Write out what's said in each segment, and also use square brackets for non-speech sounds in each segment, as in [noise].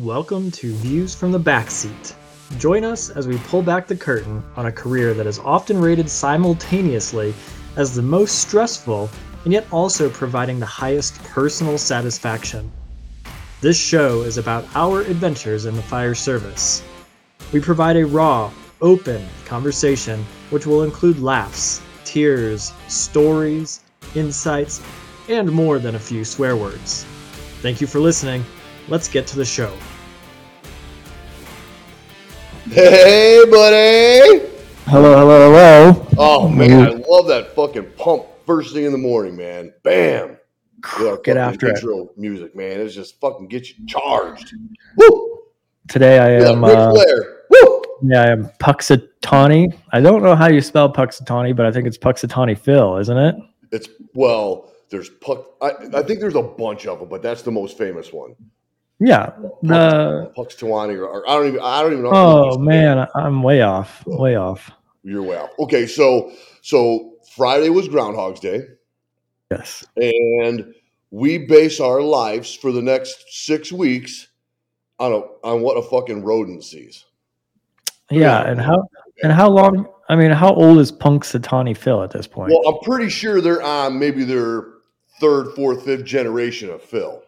Welcome to Views from the Backseat. Join us as we pull back the curtain on a career that is often rated simultaneously as the most stressful and yet also providing the highest personal satisfaction. This show is about our adventures in the fire service. We provide a raw, open conversation which will include laughs, tears, stories, insights, and more than a few swear words. Thank you for listening. Let's get to the show. Hey, buddy! Hello, hello, hello. Oh man, I love that fucking pump first thing in the morning, man. Bam! Get after it. intro music, man. It's just fucking get you charged. Woo! Today I Yeah, am, uh, Woo! yeah, I am Puxatawny. I don't know how you spell Puxatawny, but I think it's Puxatawny Phil, isn't it? It's well, there's puck. I, I think there's a bunch of them, but that's the most famous one. Yeah. The Puxtawani, or, or I don't even. I don't even know. oh man, I'm way off, oh. way off. you're way off. Okay, so so Friday was Groundhog's Day. Yes. and we base our lives for the next six weeks on a on what a fucking rodent sees. Yeah, and how and how long? I mean, how old is Punxsutawney Phil at this point? Well, I'm pretty sure they're on maybe their third, fourth, fifth generation of Phil.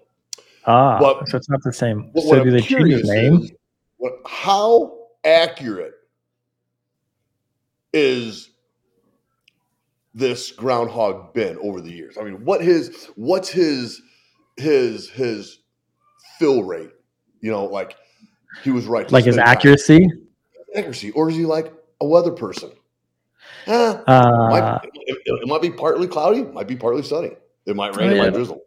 Ah, but- so it's not the same. But so what do I'm they change curious his name? is, what, how accurate is this groundhog been over the years? I mean, what his what's his his his fill rate? You know, like he was right. Like his spend time. accuracy? accuracy, or is he like a weather person? Eh, Uh, might, it, it might be partly cloudy, might be partly sunny. It might rain, Oh, it might drizzle.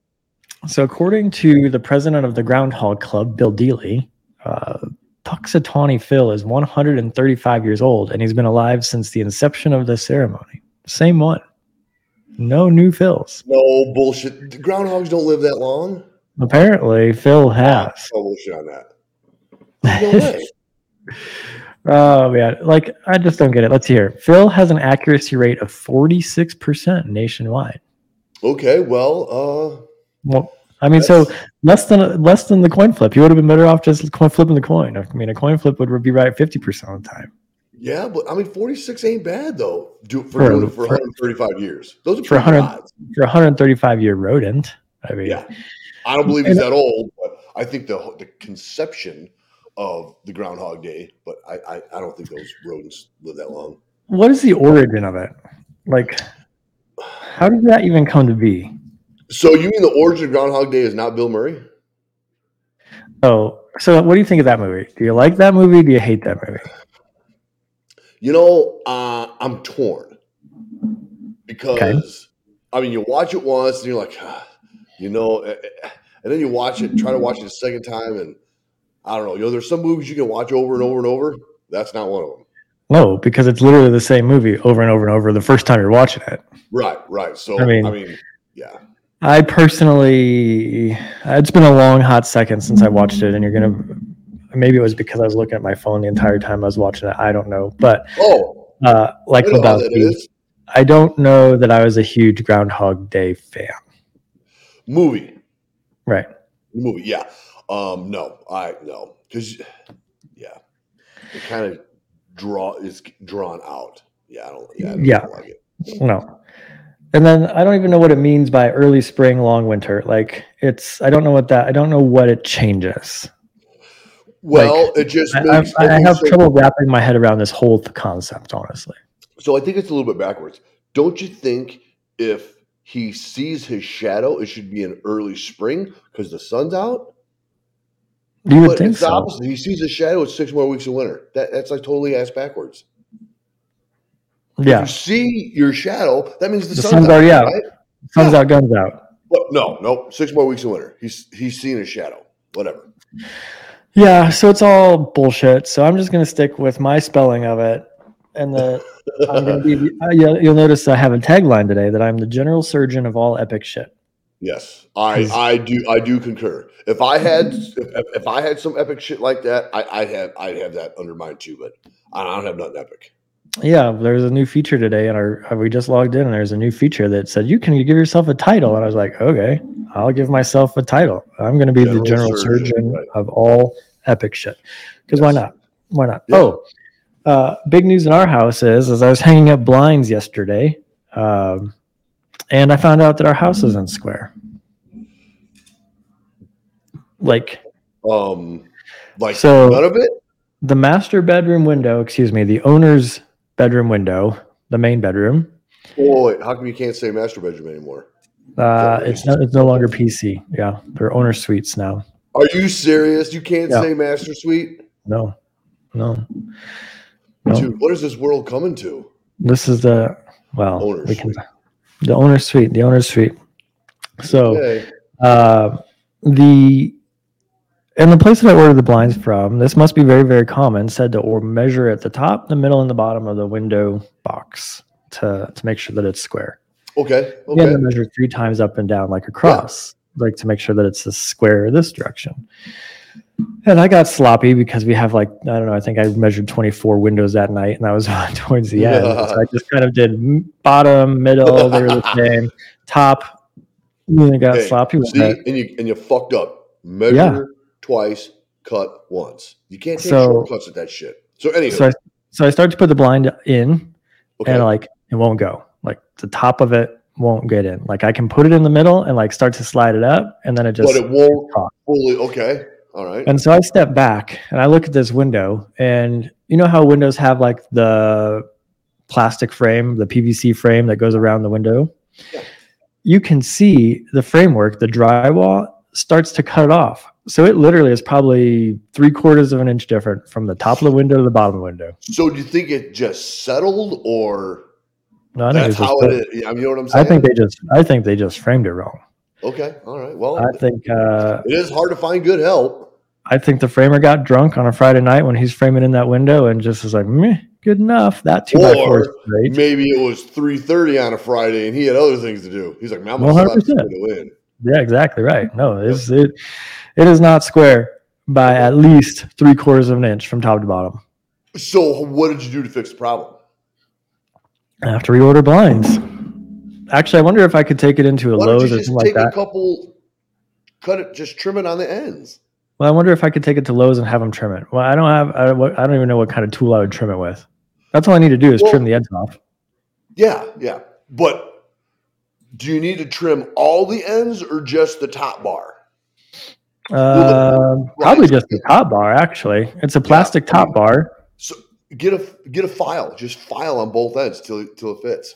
So, according to the president of the Groundhog Club, Bill Deeley, uh, Punxsutawney Phil is 135 years old and he's been alive since the inception of the ceremony. Same one. No new Phils. No bullshit. The groundhogs don't live that long. Apparently, Phil has. No bullshit on that. No way. [laughs] oh, man. Like, I just don't get it. Let's hear. Phil has an accuracy rate of 46% nationwide. okay, well, uh, Well, I mean, so less than less than the coin flip. You would have been better off just coin flipping the coin. I mean, a coin flip would be right 50% of the time. yeah, but I mean, 46 ain't bad though. Do, for, For- doing it for for- 135 years. Those are for 100 odds. for 135 year rodent. I mean, Yeah. I don't believe he's that old, but I think the the conception of the Groundhog Day, but I, I, I don't think those rodents live that long. what is the origin of it? Like, how did that even come to be? So you mean the origin of Groundhog Day is not Bill Murray? Oh, so what do you think of that movie? Do you like that movie? Do you hate that movie? You know, uh, I'm torn because I mean, you watch it once and you're like, "Ah," you know, and then you watch it, try to watch it a second time, and I don't know. You know, there's some movies you can watch over and over and over. That's not one of them. No, because it's literally the same movie over and over and over the first time you're watching it. Right, right. So I I mean- mean, yeah, I personally, it's been a long hot second since I watched it, and you're gonna. Maybe it was because I was looking at my phone the entire time I was watching it. I don't know, but Oh, uh, like Lebowski. I don't know that I was a huge Groundhog Day fan. Movie, Right. movie. Yeah. Um, no, I no, because yeah, it kind of draw is drawn out. Yeah, I don't. Yeah, I don't Yeah. like it. No. And then I don't even know what it means by early spring, long winter. Like it's, I don't know what that, I don't know what it changes. Well, it just I, I, I have trouble wrapping my head around this whole concept, honestly. So I think it's a little bit backwards. Don't you think if he sees his shadow, it should be in early spring because the sun's out? You would But think it's so. opposite. He sees his shadow, it's six more weeks of winter. That, that's like totally ass backwards. If Yeah. you see your shadow, that means the, The sun's, sun's already out. Right? Sun's Yeah. out, guns out. But no, no, six more weeks of winter. He's he's seeing his shadow. Whatever. Yeah. So it's all bullshit. So I'm just going to stick with my spelling of it. And the, [laughs] I'm to be, uh, you'll, you'll notice I have a tagline today that I'm the general surgeon of all epic shit. yes, I I do I do concur. If I had if, if I had some epic shit like that, I, I'd have I'd have that under mine too. But I don't have nothing epic. Yeah, there's a new feature today, and our we just logged in, and there's a new feature that said you can give yourself a title, and I was like, okay, I'll give myself a title. I'm going to be the General general surgeon, surgeon right. of all epic shit. Because why not? Why not? Yeah. Oh, uh, big news in our house is as I was [laughs] hanging up blinds yesterday, um, and I found out that our house isn't square. Like Um, like So- none of it. the master bedroom window, excuse me, the owner's bedroom window, the main bedroom. Wait, how come you can't say master bedroom anymore? Uh, it's no, it's no longer PC. Yeah, they're owner suites now. Are you serious? You can't Yeah. say master suite, No, no, no. dude. What is this world coming to? This is the well, Owner's we can the owner suite, the owner suite. So Okay. uh, the and the place that I ordered the blinds from, this must be very very common. Said to or measure at the top, the middle, and the bottom of the window box to to make sure that it's square. Okay. You have Okay. to measure three times up and down like a cross, like to make sure that it's a square this direction. And I got sloppy because we have like I don't know. I think I measured 24 windows that night, and that was [laughs] on towards the end. so I [laughs] just kind of did bottom, middle. They were the [laughs] same. Top. And then I got Okay, sloppy with See, and you and you fucked up. Measure Yeah. Twice, cut once. You can't take So- shortcuts at that shit. So anyway, So I, so I start to put the blind in, okay. and like it won't go. Like the top of it won't get in. Like I can put it in the middle and like start to slide it up, and then it just but it won't fully. Okay. All right. And so I step back and I look at this window, and you know how windows have like the plastic frame, the PVC frame that goes around the window? Yeah. You can see the framework, the drywall starts to cut it off. So it literally is probably three quarters of an inch different from the top of the window to the bottom of the window. so do you think it just settled, or No, I think, that's just how it is? You know what I'm saying? I think they just I think they just framed it wrong. Okay. All right. Well, I think uh, it is hard to find good help. I think the framer got drunk on a Friday night when he's framing in that window and just was like, Meh, good enough. That two by four is Or great. maybe it was 3:30 on a Friday and he had other things to do. He's like, man, I'm gonna slap this 100%. window in. Yeah, exactly right. No, it's it it is not square by at least three quarters of an inch from top to bottom. So what did you do to fix the problem? I have to reorder blinds. Actually, I wonder if I could take it into a Why Lowe's or something like take a couple, cut it, just trim it on the ends? Well, I wonder if I could take it to Lowe's and have them trim it. Well, I don't have. I, I don't even know what kind of tool I would trim it with. That's all I need to do is Well- trim the ends off. Yeah, yeah. But do you need to trim all the ends or just the top bar? Um, probably just the top bar. Actually, it's a plastic top bar. So get a get a file, just file on both ends till till it fits.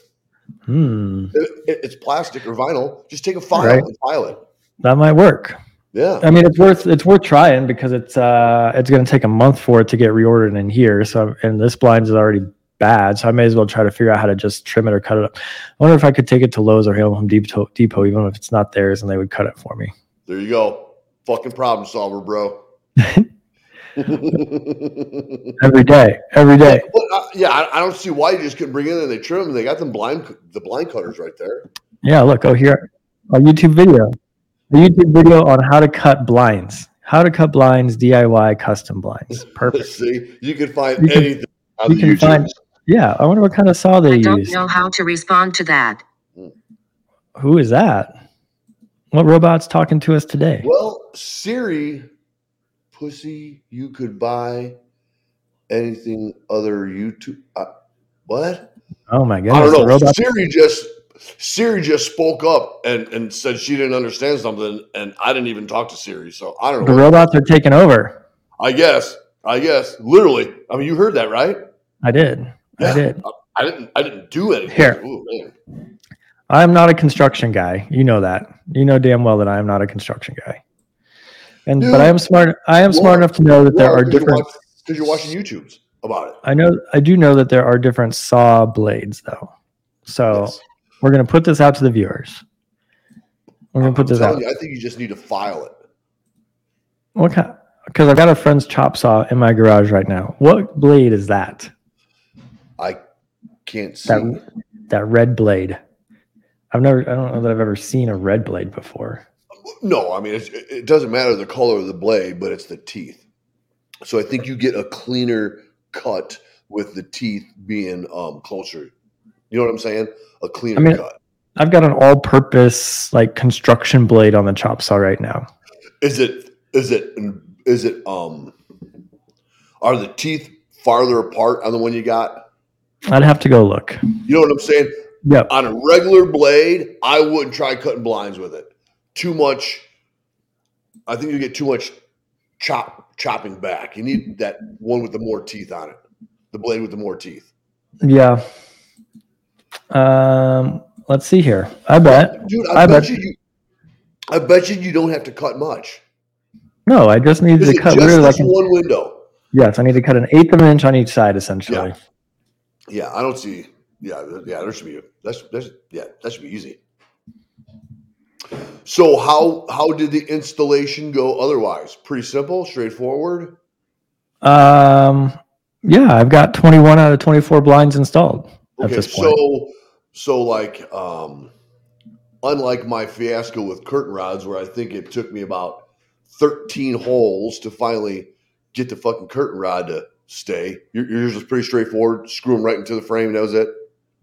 Hmm, It- it- it's plastic or vinyl. Just take a file Right. and file it. that might work. Yeah. I mean, it's worth it's worth trying because it's uh it's going to take a month for it to get reordered in here. So and this blind is already bad, so I may as well try to figure out how to just trim it or cut it up. I wonder if I could take it to Lowe's or Home Depot, Depot even if it's not theirs, and they would cut it for me. There you go. Fucking problem solver, bro. [laughs] Every day, every day. But, uh, yeah, I, I don't see why you just couldn't bring it in and they trim them. They got them blind the blind cutters right there. Yeah, look, oh here, a YouTube video, a YouTube video on how to cut blinds, how to cut blinds, DIY custom blinds. [laughs] Perfect. See, you can find You can- anything on you the can YouTube. find- Yeah, I wonder what kind of saw they use. I don't use. know how to respond to that. Who is that? What robot's talking to us today? Well, Siri, pussy, you could buy anything other YouTube. Uh, what? Oh my god! I don't know. robot- Siri just Siri just spoke up and and said she didn't understand something, and I didn't even talk to Siri, so I don't know. The robots are taking over. I guess. I guess. Literally. I mean, you heard that, right? I did. Yeah. I did. I didn't. I didn't do anything. Here. Ooh, man. I'm not a construction guy. You know that. You know damn well that I am not a construction guy. And Dude, but I am smart. I am smart enough to know that there are different. Because you're watching YouTubes about it. I know. I do know that there are different saw blades, though. So Yes. we're gonna put this out to the viewers. We're gonna I'm put this out. you, I think you just need to file it. What kind? Because I've got a friend's chop saw in my garage right now. What blade is that? I can't see. That that red blade. I've never. I don't know that I've ever seen a red blade before. No, I mean it doesn't matter the color of the blade, but it's the teeth. So I think you get a cleaner cut with the teeth being um closer. You know what I'm saying? A cleaner I mean- cut. I've got an all-purpose like construction blade on the chop saw right now. Is it is it is it um Are the teeth farther apart on the one you got? I'd have to go look. You know what I'm saying? Yep. On a regular blade, I wouldn't try cutting blinds with it. Too much. I think you get too much chop chopping back. You need that one with the more teeth on it. The blade with the more teeth. Yeah. Um, let's see here. I bet. Dude, I, I bet, bet- you, you I bet you you don't have to cut much. No, I just need to cut literally like an, one window? yes, I need to cut an eighth of an inch on each side essentially. Yeah, I don't see. Yeah, yeah, there should be. That's that's yeah, that should be easy. So how how did the installation go? Otherwise, pretty simple, straightforward. Um, yeah, I've got 21 out of 24 blinds installed at Okay, this point. so so like um, unlike my fiasco with curtain rods, where I think it took me about thirteen holes to finally get the fucking curtain rod to stay. Your- Yours was pretty straightforward. Screw them right into the frame. That was it.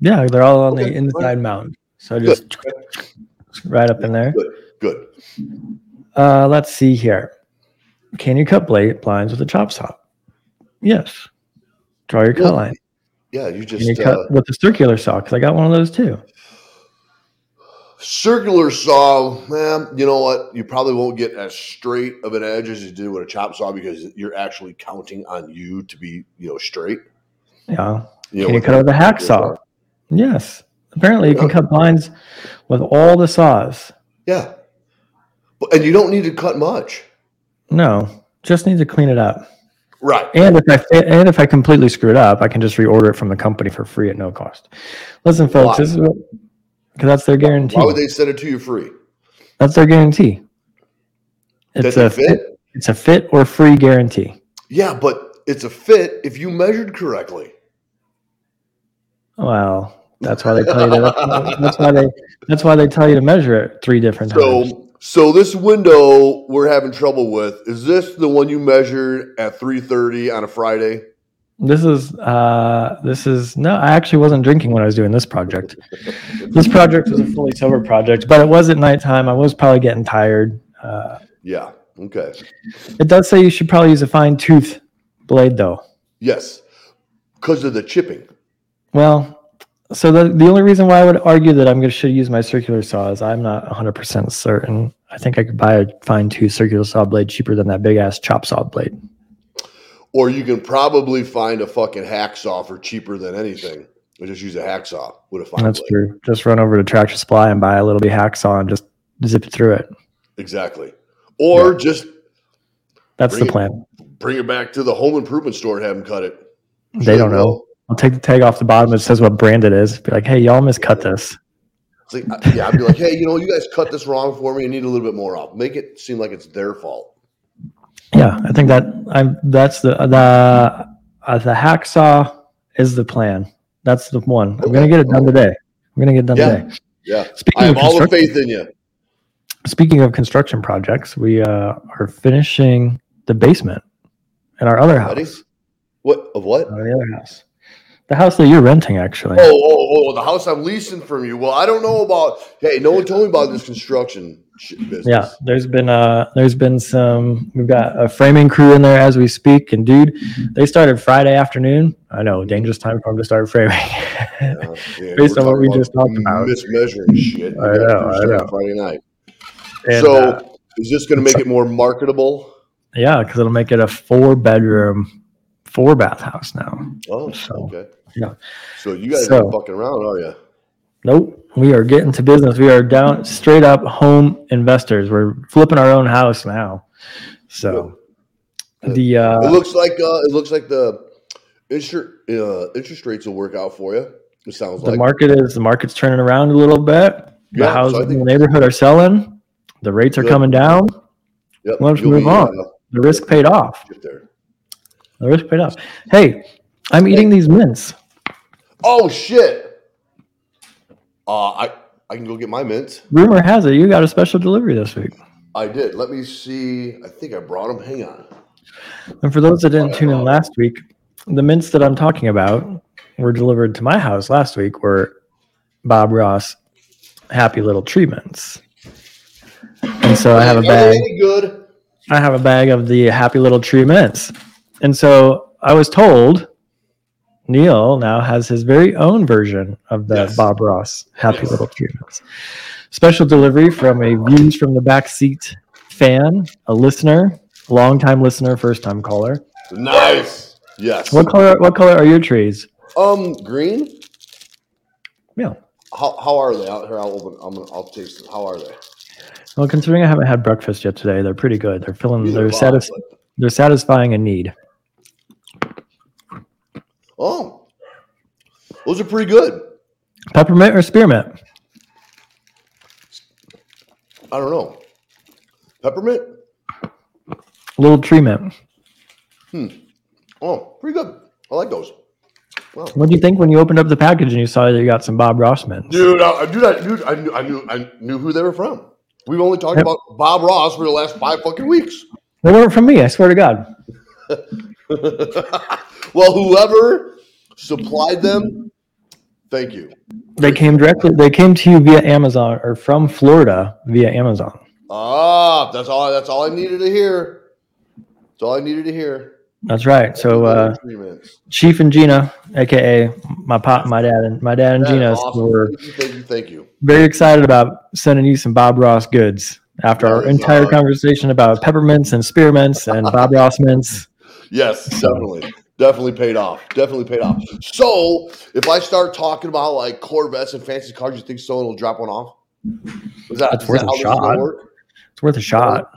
Yeah, they're all on Okay, the inside mount. So just right up in there. Good. Good. Uh, let's see here. Can you cut blade blinds with a chop saw? Yes. Draw your cut Well, line. Yeah, you Can you just cut uh, with a circular saw? Because I got one of those too. circular saw. Man, you know what? You probably won't get as straight of an edge as you do with a chop saw because you're actually counting on you to be you know straight. Yeah. You know, Can you cut with a hacksaw? Yes. Apparently, you can cut blinds with all the saws. Yeah, and you don't need to cut much. No, just need to clean it up. Right. And if I and if I completely screw it up, I can just reorder it from the company for free at no cost. Listen, folks, Why? this is what because that's their guarantee. Why would they send it to you free? That's their guarantee. It's Does a it fit? It's a fit or free guarantee. Yeah, but it's a fit if you measured correctly. Well, that's why they tell you to, that's why they that's why they tell you to measure it three different times. So, so this window we're having trouble with is this the one you measured at three thirty on a Friday? This is uh this is no, I actually wasn't drinking when I was doing this project. This project was a fully sober project, but it was at nighttime. I was probably getting tired. Uh, Yeah. Okay. it does say you should probably use a fine tooth blade though. Yes, because of the chipping. Well, so the the only reason why I would argue that I'm going to should use my circular saw is I'm not 100% certain. I think I could buy a fine tooth circular saw blade cheaper than that big ass chop saw blade. Or you can probably find a fucking hacksaw for cheaper than anything. Or just use a hacksaw with a fine That's blade. true. Just run over to Tractor Supply and buy a little bit hacksaw and just zip it through it. Exactly. Or just That's the it- plan. bring it back to the home improvement store and have them cut it. They don't know. I'll take the tag off the bottom. It says what brand it is. Be like, hey, y'all miscut this. It's like, uh, yeah, I'd be like, hey, you know, you guys cut this wrong for me. I need a little bit more off. Make it seem like it's their fault. Yeah, I think that I'm. That's the the uh, the hacksaw is the plan. That's the one. I'm gonna get it done today. I'm gonna get it done Yeah. today. Yeah. Speaking I of have all the faith in you. speaking of construction projects, we uh, are finishing the basement in our other house. What of what? The other house, the house that you're renting, actually. Oh, oh, oh, the house I'm leasing from you. Well, I don't know about. Hey, no one told me about this construction shit business. Yeah, there's been uh there's been some we've got a framing crew in there as we speak and dude, they started Friday afternoon. I know, dangerous time for them to start framing. Uh, [laughs] yeah, Based on what we just talked about. mismeasuring shit. I know, I know. Friday night. And, so, uh, is this going to make it more marketable? yeah, because it'll make it a four bedroom, four bath house now. Oh, So, okay. Yeah. So you guys So- are fucking around, are you? Nope, we are getting to business. We are down straight up home investors. We're flipping our own house now. So Good. the uh it looks like uh, it looks like the interest uh, interest rates will work out for you. It sounds the like. market is the market's turning around a little bit. The Yeah, houses I in the neighborhood are selling. The rates are Good. coming down. Yep, Let's you'll move be, on. uh, The risk paid off. The risk paid off. Hey, I'm eating these mints. Oh shit! Uh, I I can go get my mints. Rumor has it you got a special delivery this week. I did. Let me see. I think I brought them. Hang on. And for those that didn't tune in last week, the mints that I'm talking about were delivered to my house last week were Bob Ross happy little treatments. And so I have a bag. good? I have a bag of the happy little tree mints. And so I was told Neil now has his very own version of the Yes. Bob Ross Happy Yes. Little Treatments. Special delivery from a views from the backseat fan, a listener, longtime listener, first time caller. Nice. Yes. What color? What color are your trees? Um, green. Yeah. How, how are they out here? I'll open. I'm gonna. I'll taste them. How are they? Well, considering I haven't had breakfast yet today, they're pretty good. They're filling. They're have I, satis- They're satisfying a need. Oh, those are pretty good. Peppermint or spearmint? I don't know. Peppermint. Little tree mint. Hmm. Oh, pretty good. I like those. Wow. What do you think when you opened up the package and you saw that you got some Bob Ross mints? Dude, I, dude, I, dude, I knew, I knew, I knew who they were from. We've only talked Yep. about Bob Ross for the last five fucking weeks. They weren't from me. I swear to God. [laughs] well, whoever supplied them, thank you. They came directly. They came to you via Amazon or from Florida via Amazon. Ah, that's all. That's all I needed to hear. That's all I needed to hear. That's right. So uh, Chief and Gina, aka my pop, my dad, and my dad and Gina awesome. were Thank you, thank you, very excited about sending you some Bob Ross goods after our entire conversation about peppermints and spearmints and Bob Ross mints. Yes, definitely. Definitely paid off. Definitely paid off. So, if I start talking about like Corvettes and fancy cars, you think someone will drop one off? Is that, is worth that a how this is gonna shot. work? It's worth a shot.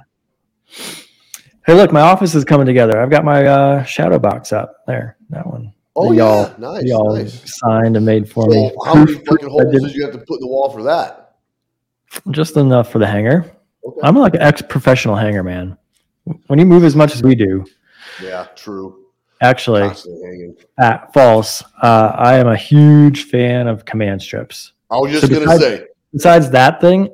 Hey, look, my office is coming together. I've got my uh, shadow box up there. That one. Oh that yeah, y'all, nice, y'all nice. signed and made for me. How many [laughs] fucking holes did- did you have to put in the wall for that? Just enough for the hanger. Okay. I'm like an ex-professional hanger man. When you move as much as we do, Yeah, true. Actually, hanging. uh, false. Uh, I am a huge fan of command strips. I was just So gonna besides- say, Besides that thing,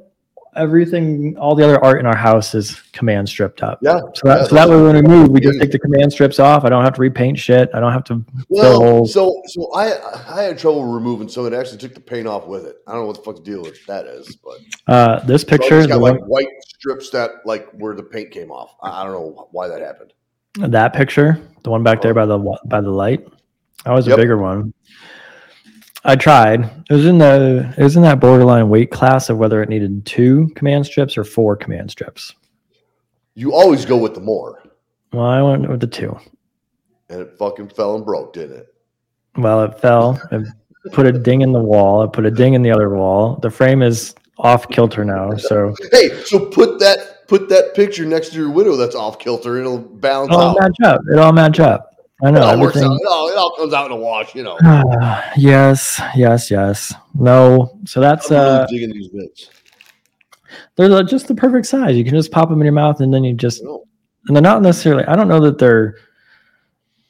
everything, all the other art in our house is command stripped up. yeah. So that, Yeah, so that way when we move, we just take the command strips off. I don't have to repaint shit. I don't have to fill Well, holes. so so I I had trouble removing some. It actually took the paint off with it. I don't know what the fuck the deal with that is, but Uh, this So picture, the got one, like white strips that like where the paint came off. I, I don't know why that happened. That picture, the one back there oh. by the by the light, that was a bigger one. I tried. It was in the it was in that borderline weight class of whether it needed two command strips or four command strips. You always go with the more, Well, I went with the two. and it fucking fell and broke, didn't it? Well, it fell. It put a ding in the wall. It put a ding in the other wall. The frame is off kilter now, so Hey, so put that put that picture next to your widow that's off kilter, it'll balance it all out. match up. It all match up. I It know all works out. It all, it all comes out in a wash, you know. [sighs] yes, yes, yes. No, so that's really uh, digging these bits. they're just the perfect size. You can just pop them in your mouth, and then you just and they're not necessarily. I don't know that they're.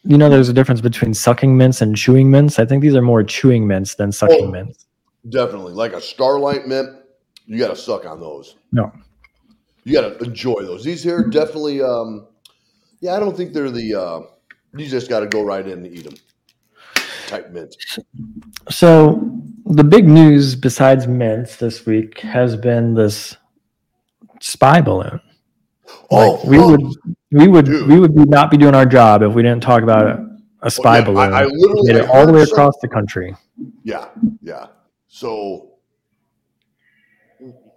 You know, there's a difference between sucking mints and chewing mints. I think these are more chewing mints than sucking Oh. mints. Definitely, like a Starlight mint, you got to suck on those. No. You got to enjoy those. These here definitely. um Yeah, I don't think they're the. uh You just got to go right in and eat them. Type mint. So the big news besides mints this week has been this spy balloon. Oh, Like, we fuck. would we would Dude. we would not be doing our job if we didn't talk about a, a spy yeah, balloon. I literally- made it all the way across the country. Yeah, yeah. So,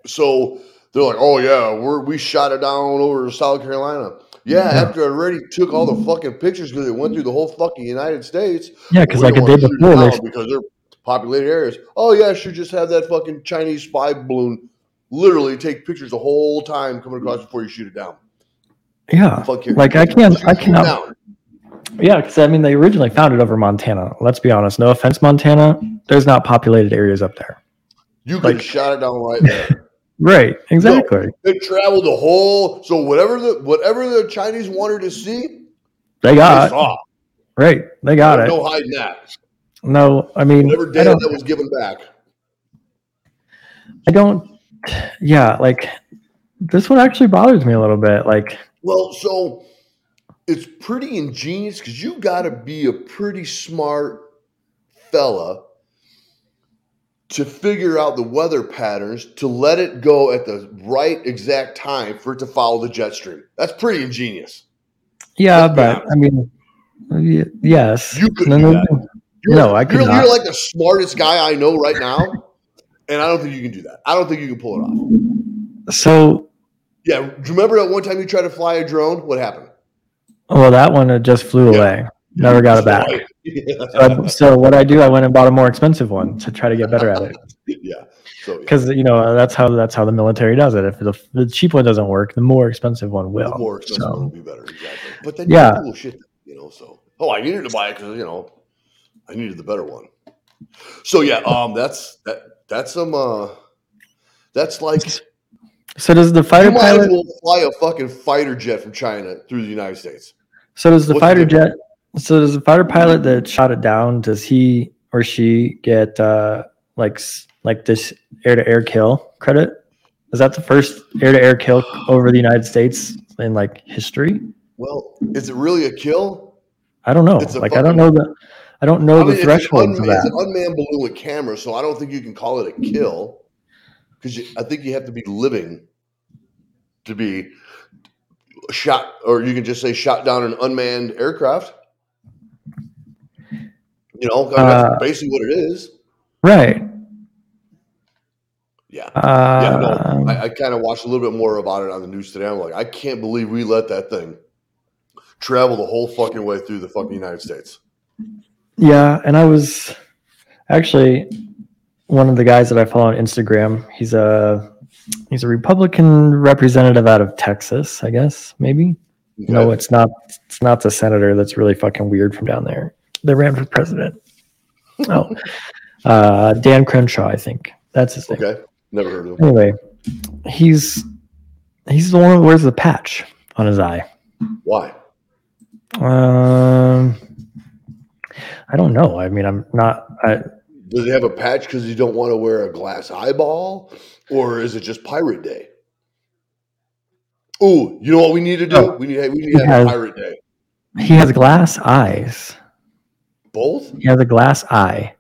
so they're like, "Oh yeah, we're we shot it down over South Carolina." Yeah, Yeah. after I already took all the fucking pictures because it went through the whole fucking United States. Yeah, because like a day wanna shoot it before, they because they're populated areas. Oh yeah, should just have that fucking Chinese spy balloon. Literally take pictures the whole time coming across before you shoot it down. yeah, Fuck like I can't I cannot yeah because I mean they originally found it over Montana. Let's be honest. No offense, Montana. There's not populated areas up there. You could like- shot it down right there. [laughs] Right. Exactly. They traveled the whole. So whatever the whatever the Chinese wanted to see, They they got saw. right. They got it. No hiding that. No, I mean Whatever data that was given back. I don't. Yeah, like this one actually bothers me a little bit. Like Well, so it's pretty ingenious because you got to be a pretty smart fella to figure out the weather patterns to let it go at the right exact time for it to follow the jet stream. That's pretty ingenious. Yeah, Let's but. I mean, Yes. You could No, do no, that. no. You're, No, I could you're, you're like the smartest guy I know right now, and I don't think you can do that. I don't think you can pull it off. So, Yeah, do you remember that one time you tried to fly a drone? What happened? well, that one just flew Yeah. away. Never got it back. So, I, so what I do, I went and bought a more expensive one to try to get better at it. [laughs] yeah. So yeah, Because you know that's how that's how the military does it. If the, the cheap one doesn't work, the more expensive one will. the more expensive So- one will be better. Exactly. But then Yeah. cool shit, you know. So oh, I needed to buy it because you know I needed the better one. So yeah, um, that's that. That's some. uh That's like So does the fighter pilot? fly a fucking fighter jet from China through the United States. So does the what's fighter jet? So does the fighter pilot that shot it down? Does he or she get uh like like this air to air kill credit? Is that the first air to air kill over the United States in like history? Well, is it really a kill? I don't know. Like I don't know the I don't know I mean, the threshold for that. it's an unmanned balloon with camera, so I don't think you can call it a kill because I think you have to be living to be shot, or you can just say shot down an unmanned aircraft. You know, Uh, basically what it is. Right. Yeah. Yeah, no, I, I kind of watched a little bit more about it on the news today. I'm like, I can't believe we let that thing travel the whole fucking way through the fucking United States. Yeah, and I was actually one of the guys that I follow on Instagram. He's a he's a Republican representative out of Texas, I guess, maybe. No, it's not it's not the senator that's really fucking weird from down there. They ran for president. Oh. Uh Dan Crenshaw, I think. That's his name. Okay. Never heard of him. Anyway, he's he's the one who wears the patch on his eye. Why? Um I don't know. I mean, I'm not I, Does he have a patch because you don't want to wear a glass eyeball, or is it just Pirate Day? Oh, you know what we need to do? Oh, we need we need to have a has- Pirate Day. he has glass eyes. Both. He has a glass eye.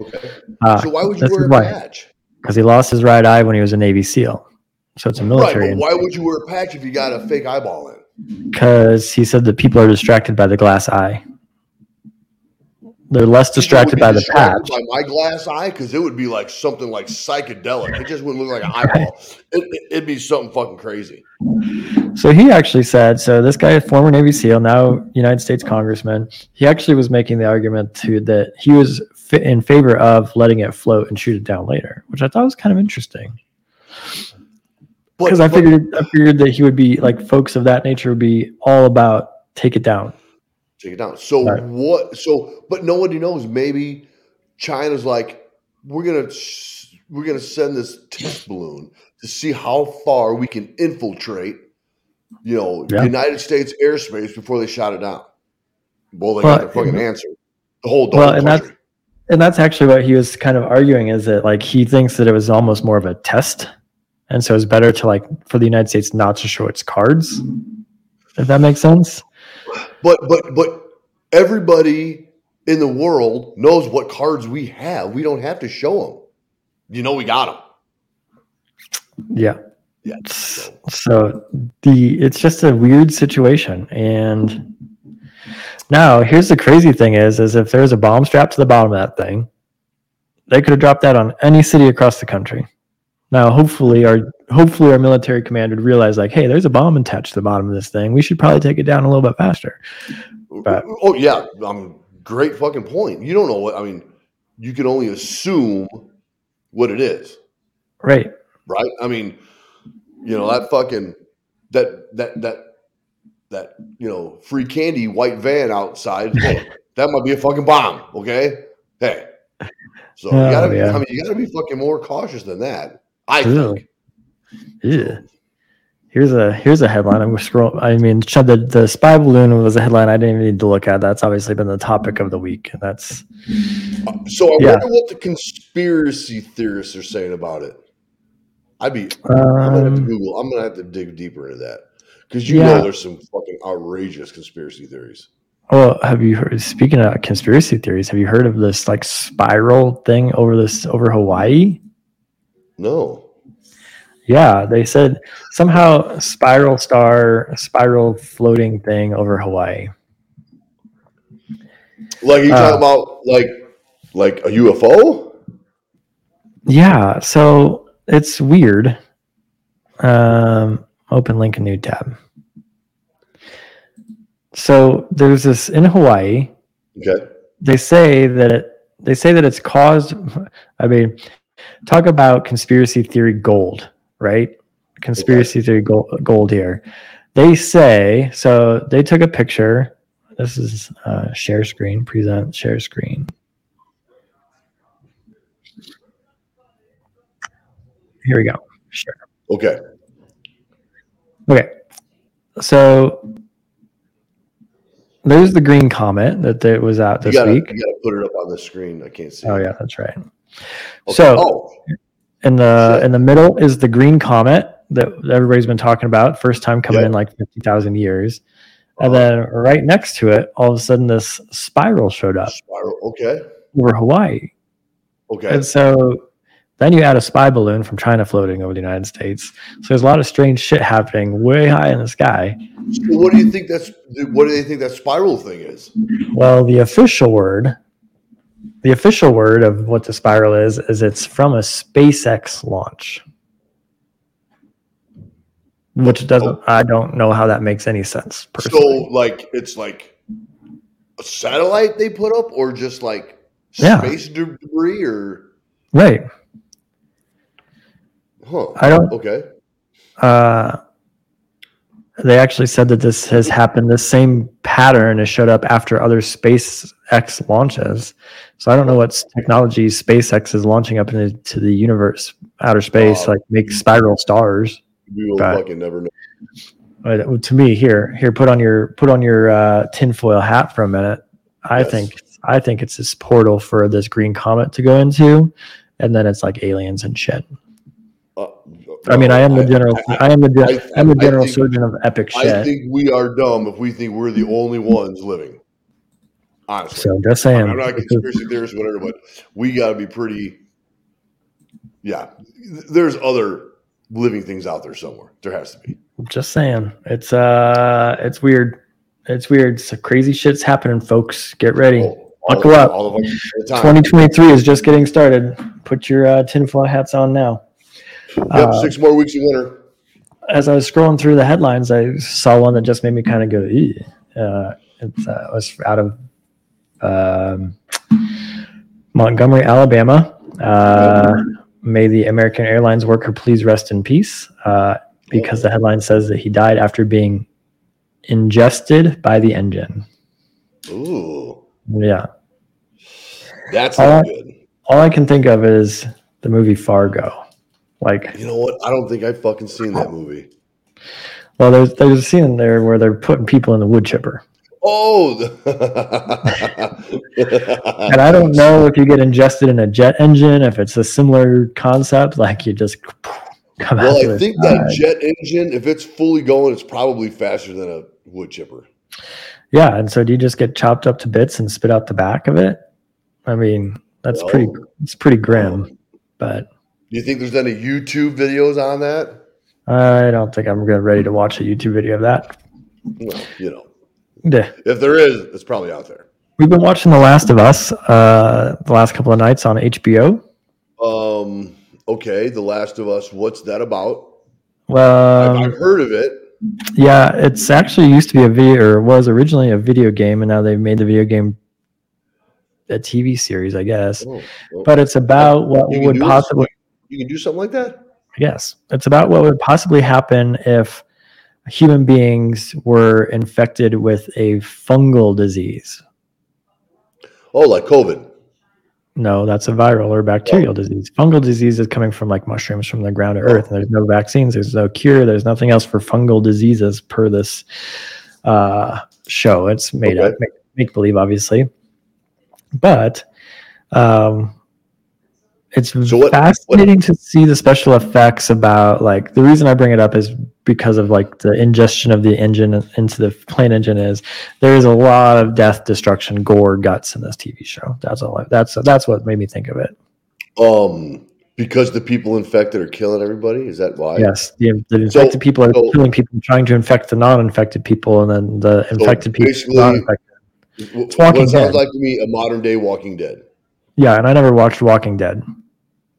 Okay. Uh, so why would you wear a patch? because he lost his right eye when he was a Navy SEAL. So it's a Right, military. but why would you wear a patch if you got a fake eyeball in? Because he said that people are distracted by the glass eye. They're less distracted by the patch. By my glass eye, because it would be like something like psychedelic. It just wouldn't look like an eyeball. [laughs] It, it, it'd be something fucking crazy. So he actually said, so this guy, former Navy SEAL, now United States Congressman, he actually was making the argument to that he was in favor of letting it float and shoot it down later, which I thought was kind of interesting. Because I figured, I figured that he would be like folks of that nature would be all about take it down. Take it down. So Right. what? So, but nobody knows. Maybe China's like, we're gonna we're gonna send this test balloon to see how far we can infiltrate, you know, Yeah. United States airspace before they shot it down. Well, they Well, got their fucking answer. The whole, Well, whole and that's- And that's actually what he was kind of arguing is that like he thinks that it was almost more of a test. And so it's better to like for the United States not to show its cards. If that makes sense. But but but everybody in the world knows what cards we have. We don't have to show them. You know, we got them. Yeah. Yeah. S- So the it's just a weird situation. And now here's the crazy thing is is if there's a bomb strapped to the bottom of that thing, they could have dropped that on any city across the country. Now hopefully our hopefully our military command would realize like, hey, there's a bomb attached to the bottom of this thing. We should probably take it down a little bit faster. But- oh yeah, um, great fucking point. You don't know what I mean. You can only assume what it is, Right. right? I mean, you know that fucking that that that that you know free candy white van outside. hey, [laughs] that might be a fucking bomb. Okay, hey. So you Oh, gotta be. yeah. I mean, you gotta be fucking more cautious than that. I think. Yeah. Here's a here's a headline. I'm scroll. I mean, the the spy balloon was a headline I didn't even need to look at. That's obviously been the topic of the week. And that's So I Yeah. wonder what the conspiracy theorists are saying about it. I'd be. I'm gonna have to um, Google. I'm gonna have to dig deeper into that because you Yeah. know there's some fucking outrageous conspiracy theories. well, have you heard? Speaking of conspiracy theories, have you heard of this like spiral thing over this over Hawaii? No. Yeah, they said somehow spiral star spiral floating thing over Hawaii. Like you Uh, talking about like like a UFO? Yeah, so it's weird. Um, open link a new tab. So there's this in Hawaii. Okay. They say that it, they say that it's caused. I mean, talk about conspiracy theory gold, right? Conspiracy theory gold, gold here. They say so. They took a picture. This is uh, share screen. Present share screen. Here we go. Sure. Okay. Okay. So there's the green comet that that was out You this gotta, week. you gotta put it up on the screen. I can't see. Oh it. yeah, that's right. Okay. So oh, in the Shit. in the middle is the green comet that everybody's been talking about. First time coming Yeah. in like fifty thousand years, and Uh-huh. then right next to it, all of a sudden this spiral showed up spiral. Okay. over Hawaii, Okay. and so then you add a spy balloon from China floating over the United States. So there's a lot of strange shit happening way high in the sky. So what do you think that's? What do they think that spiral thing is? Well, the official word, the official word of what the spiral is, is it's from a SpaceX launch. Which doesn't, I don't know how that makes any sense Oh. So like it's like a satellite they put up, or just like Yeah. space debris, or right. huh? I don't, Okay. uh, they actually said that this has happened. The same pattern has showed up after other SpaceX launches. So I don't know what technology SpaceX is launching up into the universe, outer space, Uh, like make spiral stars. We will it. fucking never know. Uh, to me here here put on your put on your uh, tinfoil hat for a minute i Yes. think i think it's this portal for this green comet to go into and then it's like aliens and shit i mean i am the general I, i, am the gen- I- I, am the general think- surgeon of epic shit. I think we are dumb if we think we're the only ones living. Honestly, so just I saying I'm not a conspiracy theorist, whatever, but we got to be pretty. Yeah, there's other living things out there somewhere. There has to be. just saying it's uh it's weird it's weird so crazy shit's happening folks get ready Oh, Buckle up. all of us at the time. 2023 is just getting started put your uh, tinfoil hats on now Yep, uh, six more weeks of winter. as I was scrolling through the headlines, I saw one that just made me kind of go, "Ew." uh, uh, it was out of um, Montgomery, Alabama. Uh, may the American Airlines worker please rest in peace, uh, because the headline says that he died after being ingested by the engine. Ooh, Yeah. that's Uh, not good. All I can think of is the movie Fargo. Like, You know what? I don't think I've fucking seen that movie. well, there's there's a scene in there where they're putting people in the wood chipper. Oh, [laughs] And I don't know if you get ingested in a jet engine, if it's a similar concept, like you just come out. Well, I think side. that jet engine, if it's fully going, it's probably faster than a wood chipper. Yeah, and so do you just get chopped up to bits and spit out the back of it? I mean, that's pretty. It's pretty grim, but Do you think there's any YouTube videos on that? I don't think I'm gonna ready to watch a YouTube video of that. Well, you know, Yeah. if there is, it's probably out there. We've been watching The Last of Us uh, the last couple of nights on HBO. Um. Okay, The Last of Us. What's that about? Well, I've, I've heard of it. Yeah, it's actually used to be a video, or was originally a video game, and now they've made the video game a TV series, I guess. Oh, well, But it's about what would possibly, You can do something like that. yes, it's about what would possibly happen if human beings were infected with a fungal disease. Oh, like COVID. No, that's a viral or bacterial disease. Fungal disease is coming from like mushrooms from the ground to earth, and there's no vaccines, there's no cure, there's nothing else for fungal diseases per this uh, show. It's made Okay. up, make, make believe, obviously, but um, it's So what- fascinating to see the special effects about like the reason I bring it up is because of like the ingestion of the engine into the plane engine is there is a lot of death, destruction, gore, guts in this TV show. That's all. I, that's that's what made me think of it. Um, because the people infected are killing everybody. Is that why? Yes, the, the So- infected people are so- killing people, trying to infect the non-infected people, and then the infected people basically- non-infected. It's Walking what sounds Dead. like to me a modern day Walking Dead. Yeah, and I never watched Walking Dead.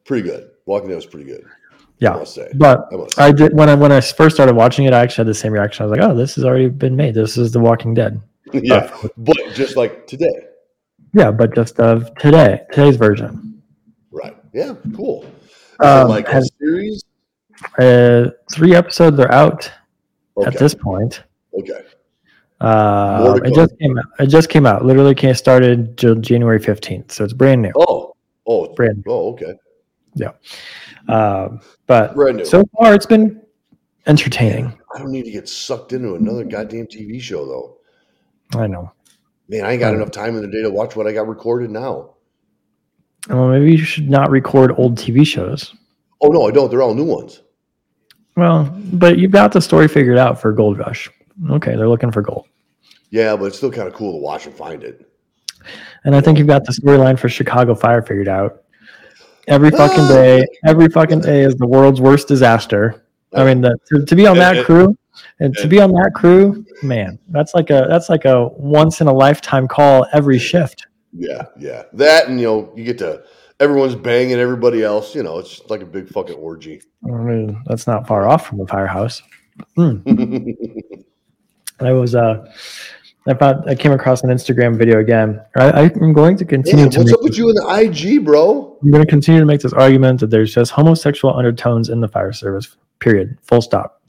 Pretty good. Walking Dead was pretty good. I Yeah, say. but I. I did when I when I first started watching it. I actually had the same reaction. I was like, "Oh, this has already been made. This is The Walking Dead." [laughs] yeah, but just like today, Yeah, but just of today, today's version. right? Yeah, cool. Um, like a series? Uh, three episodes are out Okay. at this point. okay. Uh, it just came out. It just came out. Literally, came started January fifteenth, so it's brand new. Oh, oh, it's Brand New. oh, okay. Um, but Brand new. so far, it's been entertaining. I don't need to get sucked into another goddamn TV show though. I know. Man, I ain't got enough time in the day to watch what I got recorded now. Well, maybe you should not record old TV shows. Oh no, I don't. They're all new ones. Well, but you've got the story figured out for Gold Rush. Okay, they're looking for gold. Yeah, but it's still kind of cool to watch and find it. And I think you've got the storyline for Chicago Fire figured out. Every Ah. fucking day, every fucking day is the world's worst disaster. I mean, the, to, to be on that crew, and to be on that crew, man, that's like a that's like a once in a lifetime call every shift. Yeah, yeah. That and you know, you get to everyone's banging everybody else. You know, it's like a big fucking orgy. I mean, that's not far off from the firehouse. [laughs] I was uh, I found I came across an Instagram video again. I, I'm going to continue Man, to what's make up with you in the IG, bro? I'm going to continue to make this argument that there's just homosexual undertones in the fire service. Period. Full stop.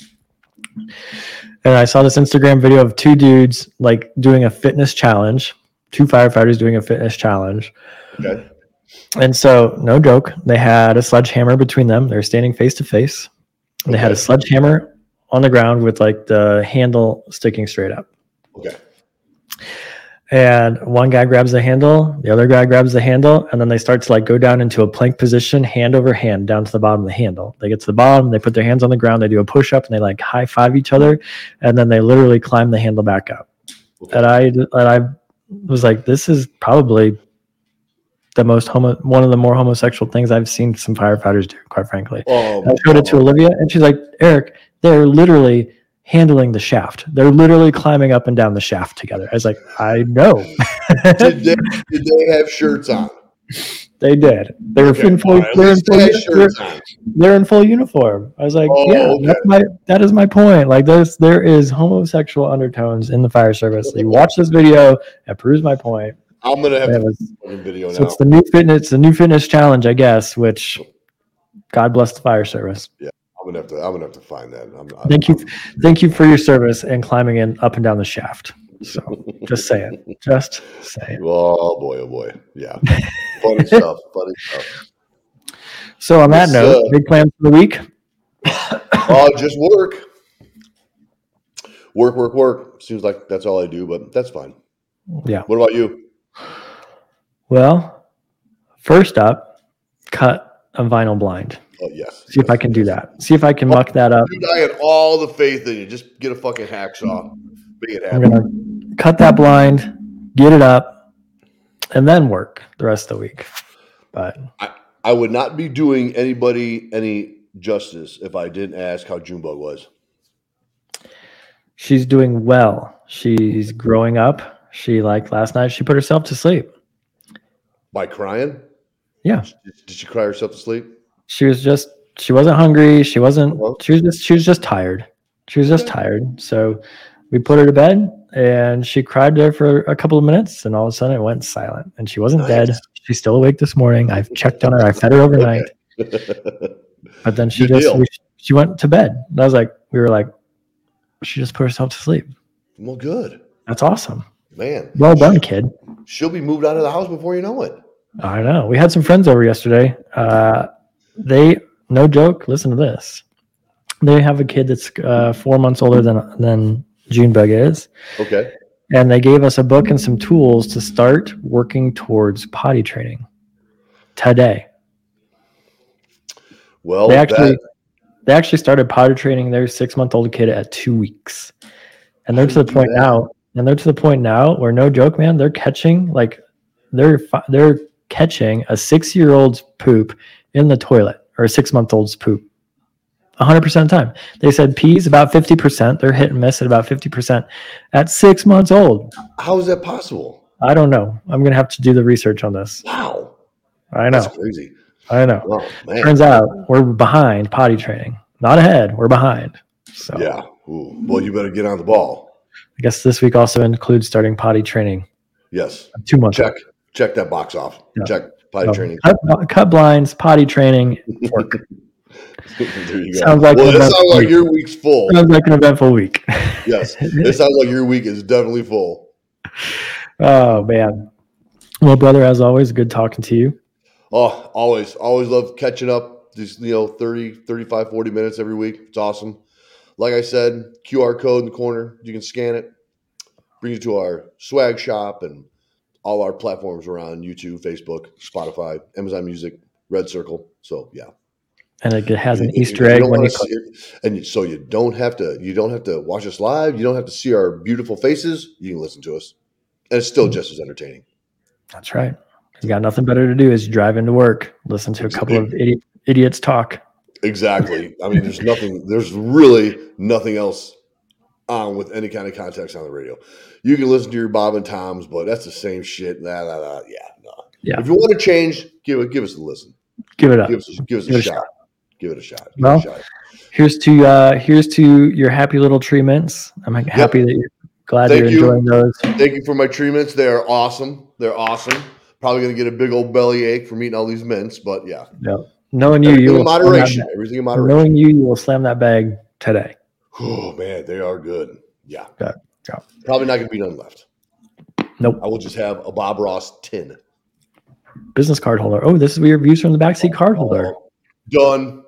And I saw this Instagram video of two dudes like doing a fitness challenge, two firefighters doing a fitness challenge. Okay. And so, no joke, they had a sledgehammer between them. They were standing face to face. And They had a sledgehammer on the ground with like the handle sticking straight up. Okay. And one guy grabs the handle, the other guy grabs the handle, and then they start to like go down into a plank position, hand over hand, down to the bottom of the handle. They get to the bottom, they put their hands on the ground, they do a push up, and they like high five each other, and then they literally climb the handle back up. Okay. And I and I was like, this is probably the most homo, one of the more homosexual things I've seen some firefighters do, quite frankly. Oh, I showed it to Olivia, and she's like, Eric, they're literally handling the shaft. They're literally climbing up and down the shaft together. I was like, I know. did, they, did they have shirts on? they did. They were Okay, in full, right, they're, in full they're, they're in full uniform. I was like, Oh, yeah, okay. that's my that is my point. Like there's there is homosexual undertones in the fire service. So You watch this video, it proves my point. I'm gonna have It to was- fucking video so now. it's the new fitness, the new fitness challenge, I guess, which God bless the fire service. I'm gonna have to. I'm gonna have to find that. I'm, I, Thank you, thank you for your service and climbing in up and down the shaft. So just saying, [laughs] just saying. Oh boy, oh boy, yeah. Funny stuff. Funny stuff. So on that Yes, note, uh, big plans for the week. Oh, [coughs] just work. Work, work, work. Seems like that's all I do, but that's fine. Yeah. What about you? Well, first up, cut a vinyl blind. Oh, yes. See if I can do that. See if I can muck that up. I had all the faith in you. Just get a fucking hacksaw. Make it I'm gonna cut that blind, get it up, and then work the rest of the week. But I would not be doing anybody any justice if I didn't ask how Junebug was. she's doing well. She's growing up. She like last night she put herself to sleep. By crying? Yeah. Did, did she cry herself to sleep? She was just she wasn't hungry. She wasn't she was just she was just tired. She was just tired. So we put her to bed and she cried there for a couple of minutes and all of a sudden it went silent and she wasn't dead. She's still awake this morning. I've checked on her. I fed her overnight. But then [laughs] she Good just we, she went to bed. And I was like, we were like, she just put herself to sleep. well, good. That's awesome. Man. Well done, kid. She'll be moved out of the house before you know it. I know. We had some friends over yesterday. Uh, they, no joke. Listen to this. They have a kid that's uh, four months older than than Junebug is, Okay. and they gave us a book and some tools to start working towards potty training today. Well, they actually that, they actually started potty training their six month old kid at two weeks and they're to the do you do point now and they're to the point now where no joke man they're catching like they're they're catching a six year old's poop in the toilet or a six month old's poop 100% of the time they said peas about 50% they're hit and miss at about 50% at six months old how is that possible? I don't know. I'm gonna have to do the research on this. Wow, I know. that's crazy. I know. Turns out we're behind potty training. Not ahead. We're behind. So yeah. Ooh. Well, you better get on the ball. I guess this week also includes starting potty training. Yes, Two months. check check that box off. Yeah. Check potty So, training. Cut, cut blinds, potty training. Work. [laughs] there you go. Sounds like well, sounds like week. your week's full. Sounds like an eventful week. [laughs] yes, [laughs] it sounds like your week is definitely full. oh man. Well, brother, as always, good talking to you. Oh, always, always love catching up. Just, you know, 30, 35, 40 minutes every week. It's awesome. Like I said, QR code in the corner. You can scan it. Brings you to our swag shop and all our platforms around YouTube, Facebook, Spotify, Amazon Music, Red Circle. So yeah. And it has an Easter egg when you click. and so you don't have to you don't have to watch us live. You don't have to see our beautiful faces. You can listen to us. And it's still just as entertaining. That's right. You got nothing better to do is drive into work, listen to a couple of idi- idiots talk. Exactly. I mean, there's nothing, there's really nothing else on with any kind of context on the radio. You can listen to your Bob and Toms, but that's the same shit. Nah, nah, nah. Yeah, no. Yeah. If you want to change, give it, give us a listen. Give it up. Give us, a, give us Give a it a shot. Give it a shot. Give Well, it a shot. Here's to uh here's to your happy little treatments. I'm happy that you're glad Thank you're you. enjoying those. Thank you for my treatments. They are awesome. They're awesome. Probably gonna get a big old belly ache from eating all these mints, but yeah. Knowing you, Everything you will moderation. Everything in moderation. knowing you, you will slam that bag today. Oh man, they are good. Yeah. Yeah, yeah. Probably not gonna be none left. Nope. I will just have a Bob Ross tin. Business card holder. Oh, this is where your views from the backseat card holder. Oh, Done.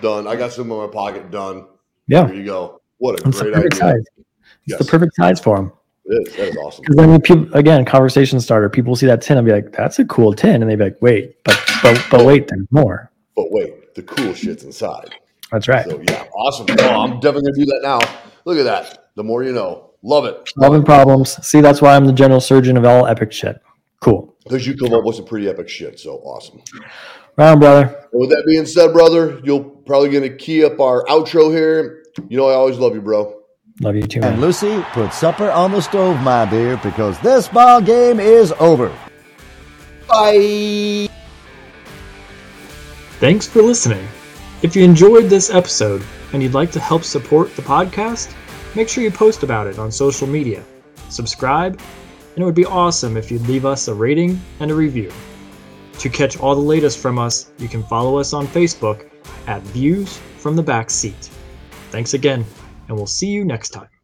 Done. I got some in my pocket. Done. Yeah, There you go. What a it's great idea. size. It's Yes, the perfect size for them. it is. That is awesome. Because then people again, conversation starter, people see that tin and be like, "That's a cool tin," and they be like, "Wait, but but but wait, there's more." But wait, the cool shit's inside. That's right. So yeah, awesome. Oh, I'm definitely gonna do that now. Look at that. The more you know. Love it. Solving problems. See, that's why I'm the general surgeon of all epic shit. Cool. Because you come up with some pretty epic shit. So awesome. Round brother. And with that being said, brother, you'll probably gonna key up our outro here. You know I always love you, bro. Love you too, And. Lucy, put supper on the stove, my dear, because this ball game is over. Bye. Thanks for listening. If you enjoyed this episode and you'd like to help support the podcast, make sure you post about it on social media, subscribe, and it would be awesome if you'd leave us a rating and a review. To catch all the latest from us, you can follow us on Facebook at Views from the Back Seat. Thanks again, and we'll see you next time.